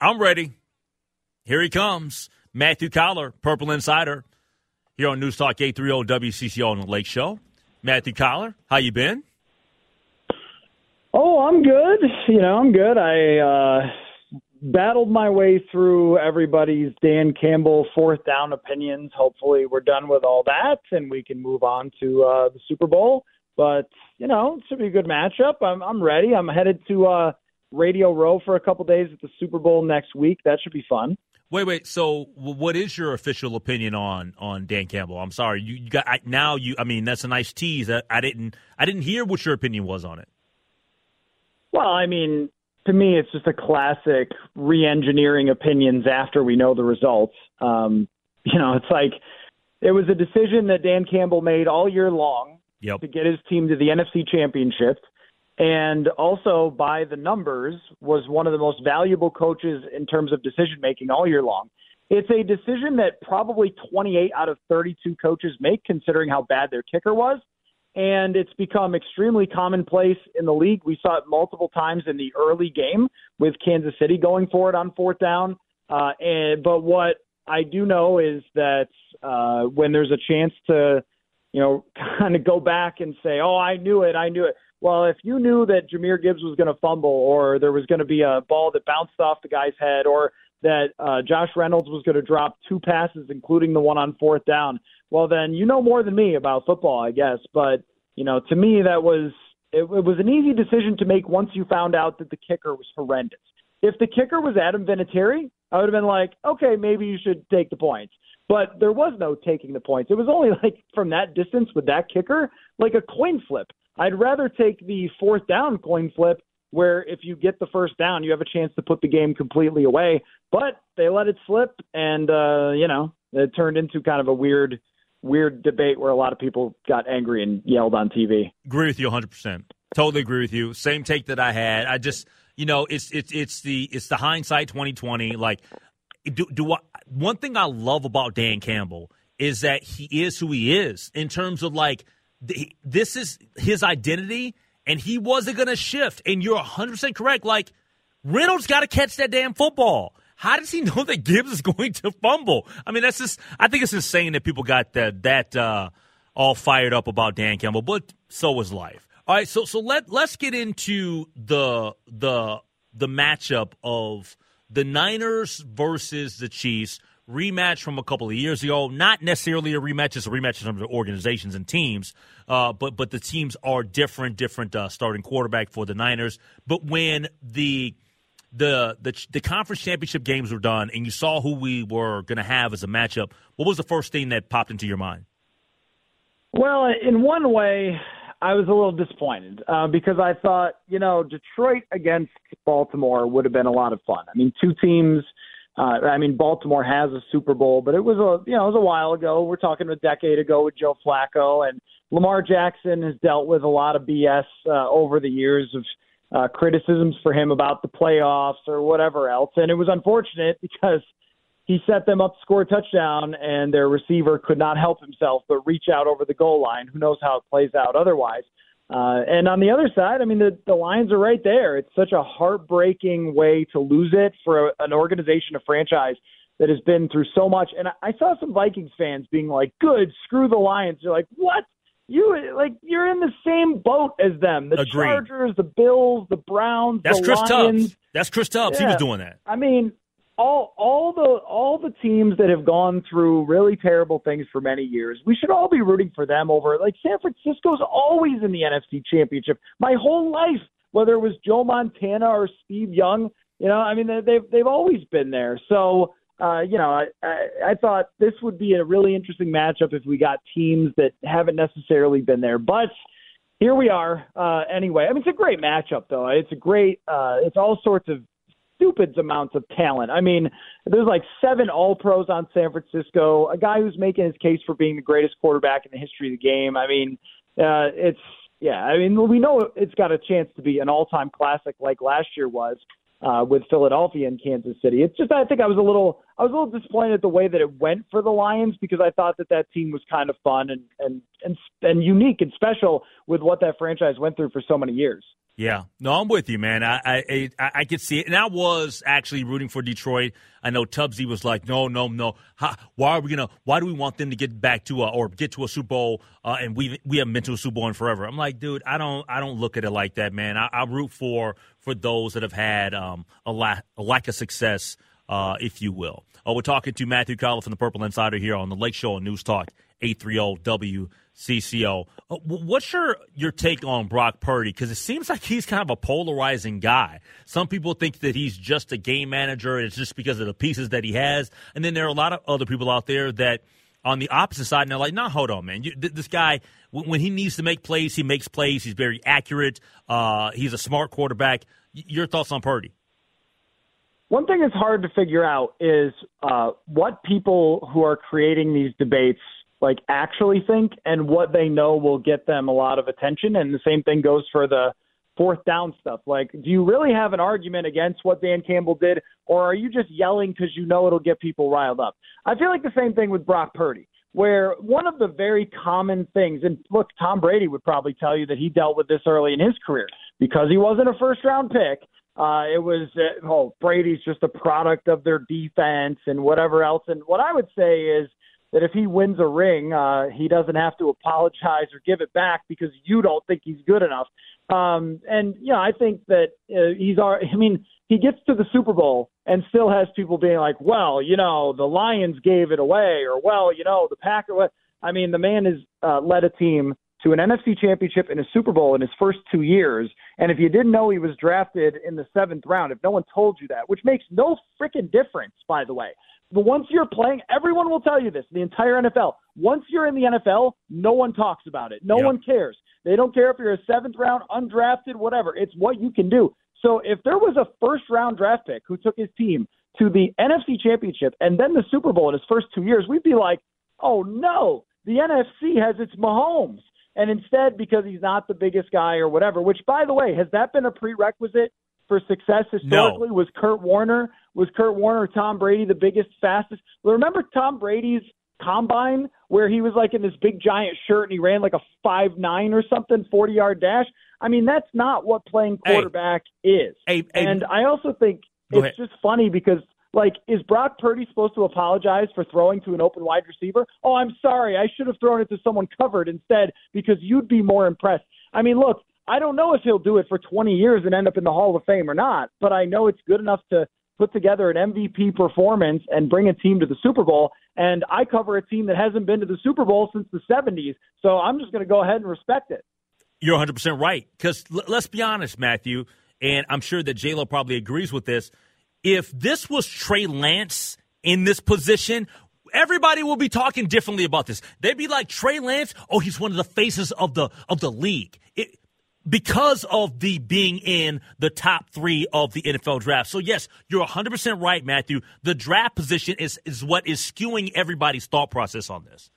I'm ready. Here he comes. Matthew Coller, Purple Insider, here on News Talk 830 WCCO on the Lake Show. Matthew Coller, how you been? Oh, I'm good. You know, I'm good. I uh, battled my way through everybody's Dan Campbell fourth down opinions. Hopefully, we're done with all that and we can move on to uh, the Super Bowl. But you know, it should be a good matchup. I'm I'm ready. I'm headed to uh, Radio Row for a couple days at the Super Bowl next week. That should be fun. Wait, wait. So, what is your official opinion on on Dan Campbell? I'm sorry, you, you got I, now. You, I mean, that's a nice tease. I, I didn't, I didn't hear what your opinion was on it. Well, I mean, to me, it's just a classic re-engineering opinions after we know the results. Um, you know, it's like it was a decision that Dan Campbell made all year long Yep. to get his team to the NFC Championship, and also by the numbers was one of the most valuable coaches in terms of decision making all year long. It's a decision that probably 28 out of 32 coaches make, considering how bad their kicker was and it's become extremely commonplace in the league. We saw it multiple times in the early game with Kansas City going for it on fourth down. Uh, and but what I do know is that uh, when there's a chance to, you know, kind of go back and say, "Oh, I knew it, I knew it." Well, if you knew that Jahmyr Gibbs was going to fumble, or there was going to be a ball that bounced off the guy's head, or that uh, Josh Reynolds was going to drop two passes, including the one on fourth down, well, then you know more than me about football, I guess. But you know, to me, that was it, it was an easy decision to make once you found out that the kicker was horrendous. If the kicker was Adam Vinatieri, I would have been like, okay, maybe you should take the points. But there was no taking the points. It was only like from that distance with that kicker, like a coin flip. I'd rather take the fourth down coin flip where if you get the first down, you have a chance to put the game completely away. But they let it slip, and uh, you know it turned into kind of a weird, weird debate where a lot of people got angry and yelled on TV. Agree with you 100. percent Totally agree with you. Same take that I had. I just, you know, it's it's it's the it's the hindsight 2020. Like, do do I, one thing I love about Dan Campbell is that he is who he is in terms of like this is his identity, and he wasn't going to shift. And you're 100 percent correct. Like, Reynolds got to catch that damn football. How does he know that Gibbs is going to fumble? I mean, that's just. I think it's insane that people got that that uh, all fired up about Dan Campbell, but so was life. All right, so so let let's get into the the the matchup of the Niners versus the Chiefs rematch from a couple of years ago. Not necessarily a rematch; it's a rematch in terms of organizations and teams. Uh, but but the teams are different. Different uh, starting quarterback for the Niners. But when the the the the conference championship games were done, and you saw who we were going to have as a matchup, what was the first thing that popped into your mind? Well, in one way, I was a little disappointed uh, because I thought, you know, Detroit against Baltimore would have been a lot of fun. I mean, two teams. Uh, I mean, Baltimore has a Super Bowl, but it was a you know it was a while ago. We're talking a decade ago with Joe Flacco, and Lamar Jackson has dealt with a lot of BS uh, over the years of uh, criticisms for him about the playoffs or whatever else. And it was unfortunate because he set them up to score a touchdown, and their receiver could not help himself but reach out over the goal line. Who knows how it plays out otherwise? Uh, and on the other side, I mean, the, the lines are right there. It's such a heartbreaking way to lose it for a, an organization, a franchise that has been through so much. And I, I saw some Vikings fans being like, "Good, screw the Lions." You're like, "What? You like you're in the same boat as them? The Agreed. Chargers, the Bills, the Browns, That's the Chris Lions." Tubbs. That's Chris Tubbs. He was doing that. I mean, all all the all the teams that have gone through really terrible things for many years, we should all be rooting for them over like San Francisco's always in the NFC Championship. My whole life, whether it was Joe Montana or Steve Young, you know, I mean they've they've always been there. So uh, you know, I, I, I thought this would be a really interesting matchup if we got teams that haven't necessarily been there. But here we are. Uh, anyway, I mean, it's a great matchup, though. It's a great. Uh, it's all sorts of stupid amounts of talent. I mean, there's like seven All Pros on San Francisco. A guy who's making his case for being the greatest quarterback in the history of the game. I mean, uh, it's yeah. I mean, we know it's got a chance to be an all-time classic like last year was uh, with Philadelphia and Kansas City. It's just I think I was a little I was a little disappointed the way that it went for the Lions because I thought that that team was kind of fun and and and, and unique and special with what that franchise went through for so many years. Yeah, no, I'm with you, man. I I I, I could see it, and I was actually rooting for Detroit. I know Tubbsy was like, "No, no, no. How, why are we gonna? Why do we want them to get back to a, or get to a Super Bowl? Uh, and we we haven't been to a Super Bowl in forever." I'm like, dude, I don't I don't look at it like that, man. I, I root for for those that have had um, a, lack, a lack of success, uh, if you will. Uh, we're talking to Matthew Coller from the Purple Insider here on the Lake Show on News Talk 830 WCCO. Uh, what's your, your take on Brock Purdy? Because it seems like he's kind of a polarizing guy. Some people think that he's just a game manager, and it's just because of the pieces that he has. And then there are a lot of other people out there that on the opposite side, and they're like, "No, nah, hold on, man. You, th- this guy, w- when he needs to make plays, he makes plays. He's very accurate. Uh, he's a smart quarterback." Y- your thoughts on Purdy? One thing that's hard to figure out is uh, what people who are creating these debates like actually think and what they know will get them a lot of attention. And the same thing goes for the fourth down stuff. Like, do you really have an argument against what Dan Campbell did, or are you just yelling because you know it'll get people riled up? I feel like the same thing with Brock Purdy, where one of the very common things, and look, Tom Brady would probably tell you that he dealt with this early in his career because he wasn't a first round pick. Uh, it was, uh, oh, Brady's just a product of their defense and whatever else. And what I would say is, that if he wins a ring, uh, he doesn't have to apologize or give it back because you don't think he's good enough. Um, and you know, I think that uh, he's. our. I mean, he gets to the Super Bowl and still has people being like, "Well, you know, the Lions gave it away," or "Well, you know, the Packers." I mean, the man has uh, led a team to an NFC championship and a Super Bowl in his first two years. And if you didn't know he was drafted in the seventh round, if no one told you that, which makes no freaking difference, by the way, but once you're playing, everyone will tell you this, the entire NFL. Once you're in the NFL, no one talks about it. No yep. one cares. They don't care if you're a seventh round, undrafted, whatever. It's what you can do. So if there was a first round draft pick who took his team to the NFC championship and then the Super Bowl in his first two years, we'd be like, oh no, the NFC has its Mahomes. And instead, because he's not the biggest guy or whatever, which by the way, has that been a prerequisite for success historically? No. Was Kurt Warner was Kurt Warner Tom Brady the biggest, fastest? Remember Tom Brady's combine where he was like in this big giant shirt and he ran like a five nine or something, forty yard dash. I mean, that's not what playing quarterback hey. is. Hey, hey, and I also think it's ahead. just funny because like, is Brock Purdy supposed to apologize for throwing to an open wide receiver? Oh, I'm sorry. I should have thrown it to someone covered instead because you'd be more impressed. I mean, look, I don't know if he'll do it for 20 years and end up in the Hall of Fame or not, but I know it's good enough to put together an MVP performance and bring a team to the Super Bowl. And I cover a team that hasn't been to the Super Bowl since the 70s. So I'm just going to go ahead and respect it. You're 100% right. Because l- let's be honest, Matthew, and I'm sure that JLo probably agrees with this. If this was Trey Lance in this position, everybody will be talking differently about this. They'd be like Trey Lance, oh, he's one of the faces of the of the league. It, because of the being in the top three of the NFL draft. So yes, you're 100% right, Matthew. The draft position is, is what is skewing everybody's thought process on this.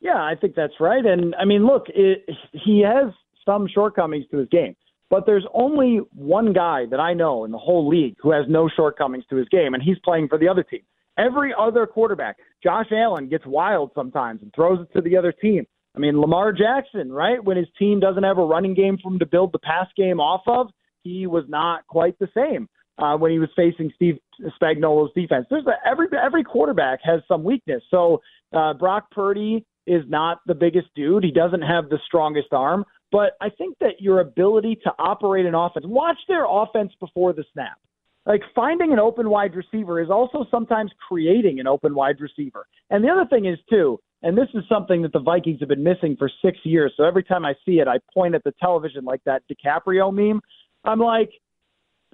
Yeah, I think that's right. And I mean, look, it, he has some shortcomings to his game, but there's only one guy that I know in the whole league who has no shortcomings to his game, and he's playing for the other team. Every other quarterback, Josh Allen gets wild sometimes and throws it to the other team. I mean, Lamar Jackson, right? When his team doesn't have a running game for him to build the pass game off of, he was not quite the same uh, when he was facing Steve Spagnuolo's defense. There's a, every every quarterback has some weakness. So uh, Brock Purdy is not the biggest dude. He doesn't have the strongest arm, but I think that your ability to operate an offense, watch their offense before the snap. like finding an open wide receiver is also sometimes creating an open wide receiver. And the other thing is too, and this is something that the Vikings have been missing for six years. So every time I see it, I point at the television like that DiCaprio meme. I'm like,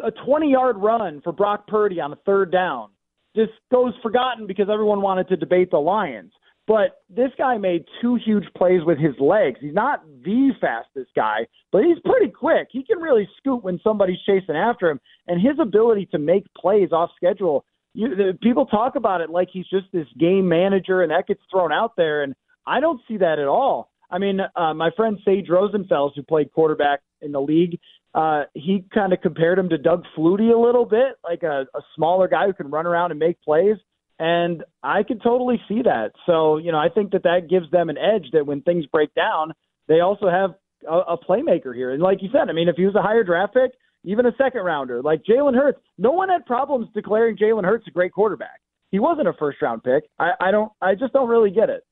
a 20 yard run for Brock Purdy on a third down just goes forgotten because everyone wanted to debate the Lions. But this guy made two huge plays with his legs. He's not the fastest guy, but he's pretty quick. He can really scoot when somebody's chasing after him. And his ability to make plays off schedule, you, the, people talk about it like he's just this game manager, and that gets thrown out there. And I don't see that at all. I mean, uh, my friend Sage Rosenfels, who played quarterback in the league, uh, he kind of compared him to Doug Flutie a little bit, like a, a smaller guy who can run around and make plays. And I could totally see that. So, you know, I think that that gives them an edge that when things break down, they also have a, a playmaker here. And like you said, I mean, if he was a higher draft pick, even a second rounder, like Jalen Hurts, no one had problems declaring Jalen Hurts a great quarterback. He wasn't a first round pick. I, I don't, I just don't really get it.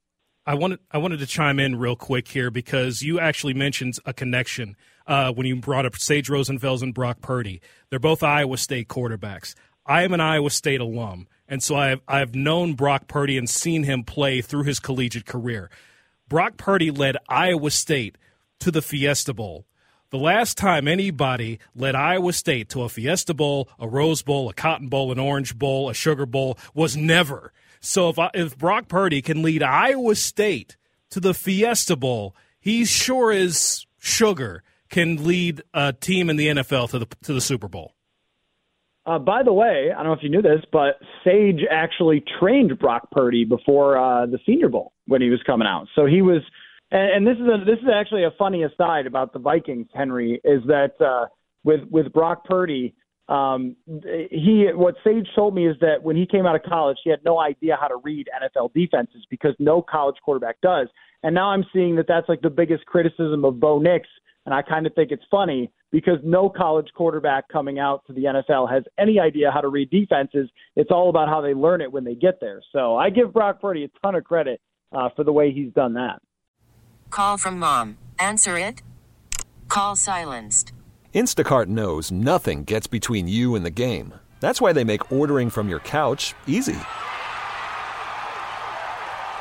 I wanted, I wanted to chime in real quick here because you actually mentioned a connection uh, when you brought up Sage Rosenfels and Brock Purdy. They're both Iowa State quarterbacks. I am an Iowa State alum, and so I've I've known Brock Purdy and seen him play through his collegiate career. Brock Purdy led Iowa State to the Fiesta Bowl. The last time anybody led Iowa State to a Fiesta Bowl, a Rose Bowl, a Cotton Bowl, an Orange Bowl, a Sugar Bowl was never. So if if Brock Purdy can lead Iowa State to the Fiesta Bowl, he sure is sugar can lead a team in the NFL to the to the Super Bowl. Uh, by the way, I don't know if you knew this, but Sage actually trained Brock Purdy before uh, the Senior Bowl when he was coming out. So he was, and, and this is a, this is actually a funny aside about the Vikings. Henry is that uh, with with Brock Purdy, um, he what Sage told me is that when he came out of college, he had no idea how to read NFL defenses because no college quarterback does. And now I'm seeing that that's like the biggest criticism of Bo Nix and I kind of think it's funny because no college quarterback coming out to the NFL has any idea how to read defenses. It's all about how they learn it when they get there. So I give Brock Purdy a ton of credit uh, for the way he's done that. Call from mom. Answer it. Call silenced. Instacart knows nothing gets between you and the game. That's why they make ordering from your couch easy.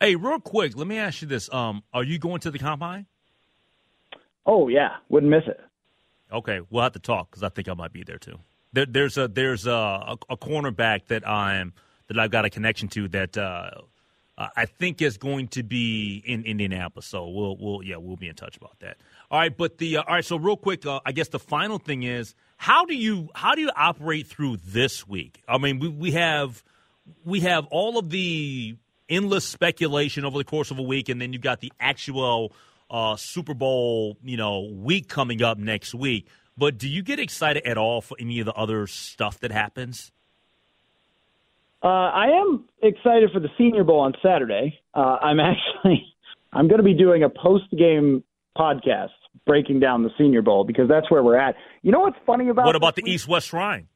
Hey, real quick, let me ask you this: um, Are you going to the combine? Oh yeah, wouldn't miss it. Okay, we'll have to talk because I think I might be there too. There, there's a there's a, a, a cornerback that I'm that I've got a connection to that uh, I think is going to be in Indianapolis. So we'll we'll yeah we'll be in touch about that. All right, but the uh, all right. So real quick, uh, I guess the final thing is how do you how do you operate through this week? I mean, we we have we have all of the endless speculation over the course of a week, and then you've got the actual uh, Super Bowl, you know, week coming up next week. but do you get excited at all for any of the other stuff that happens? Uh, I am excited for the Senior Bowl on Saturday. Uh, I'm actually I'm going to be doing a post game podcast breaking down the Senior Bowl because that's where we're at. You know what's funny about what about the East West Shrine?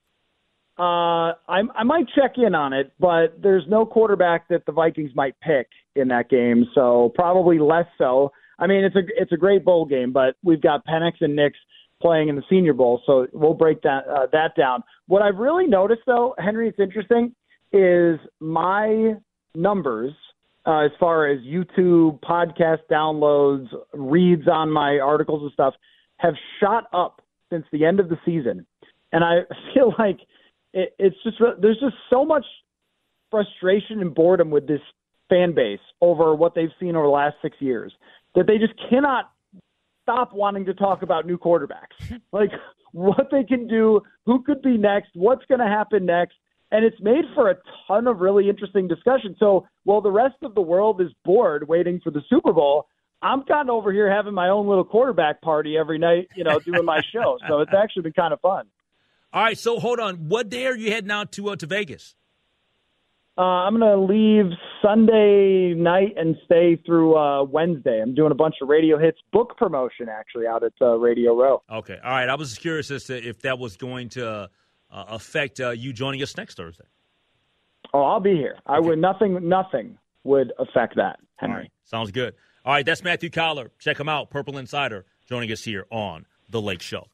Uh, I, I might check in on it, but there's no quarterback that the Vikings might pick in that game, so probably less so. I mean, it's a it's a great bowl game, but we've got Penix and Nix playing in the Senior Bowl, so we'll break that uh, that down. What I've really noticed, though, Henry, it's interesting, is my numbers uh, as far as YouTube podcast downloads, reads on my articles and stuff have shot up since the end of the season, and I feel like it, it's just there's just so much frustration and boredom with this fan base over what they've seen over the last six years that they just cannot stop wanting to talk about new quarterbacks, like what they can do, who could be next, what's going to happen next. And it's made for a ton of really interesting discussion. So while the rest of the world is bored waiting for the Super Bowl, I'm kind of over here having my own little quarterback party every night, you know, doing my show. So it's actually been kind of fun. All right, so hold on. What day are you heading out to uh, to Vegas? Uh, I'm going to leave Sunday night and stay through uh, Wednesday. I'm doing a bunch of radio hits, book promotion actually out at uh, Radio Row. Okay, all right. I was curious as to if that was going to uh, affect uh, you joining us next Thursday. Oh, I'll be here. I would nothing. Nothing would affect that, Henry. All right, sounds good. All right, that's Matthew Coller. Check him out, Purple Insider, joining us here on the Lake Show.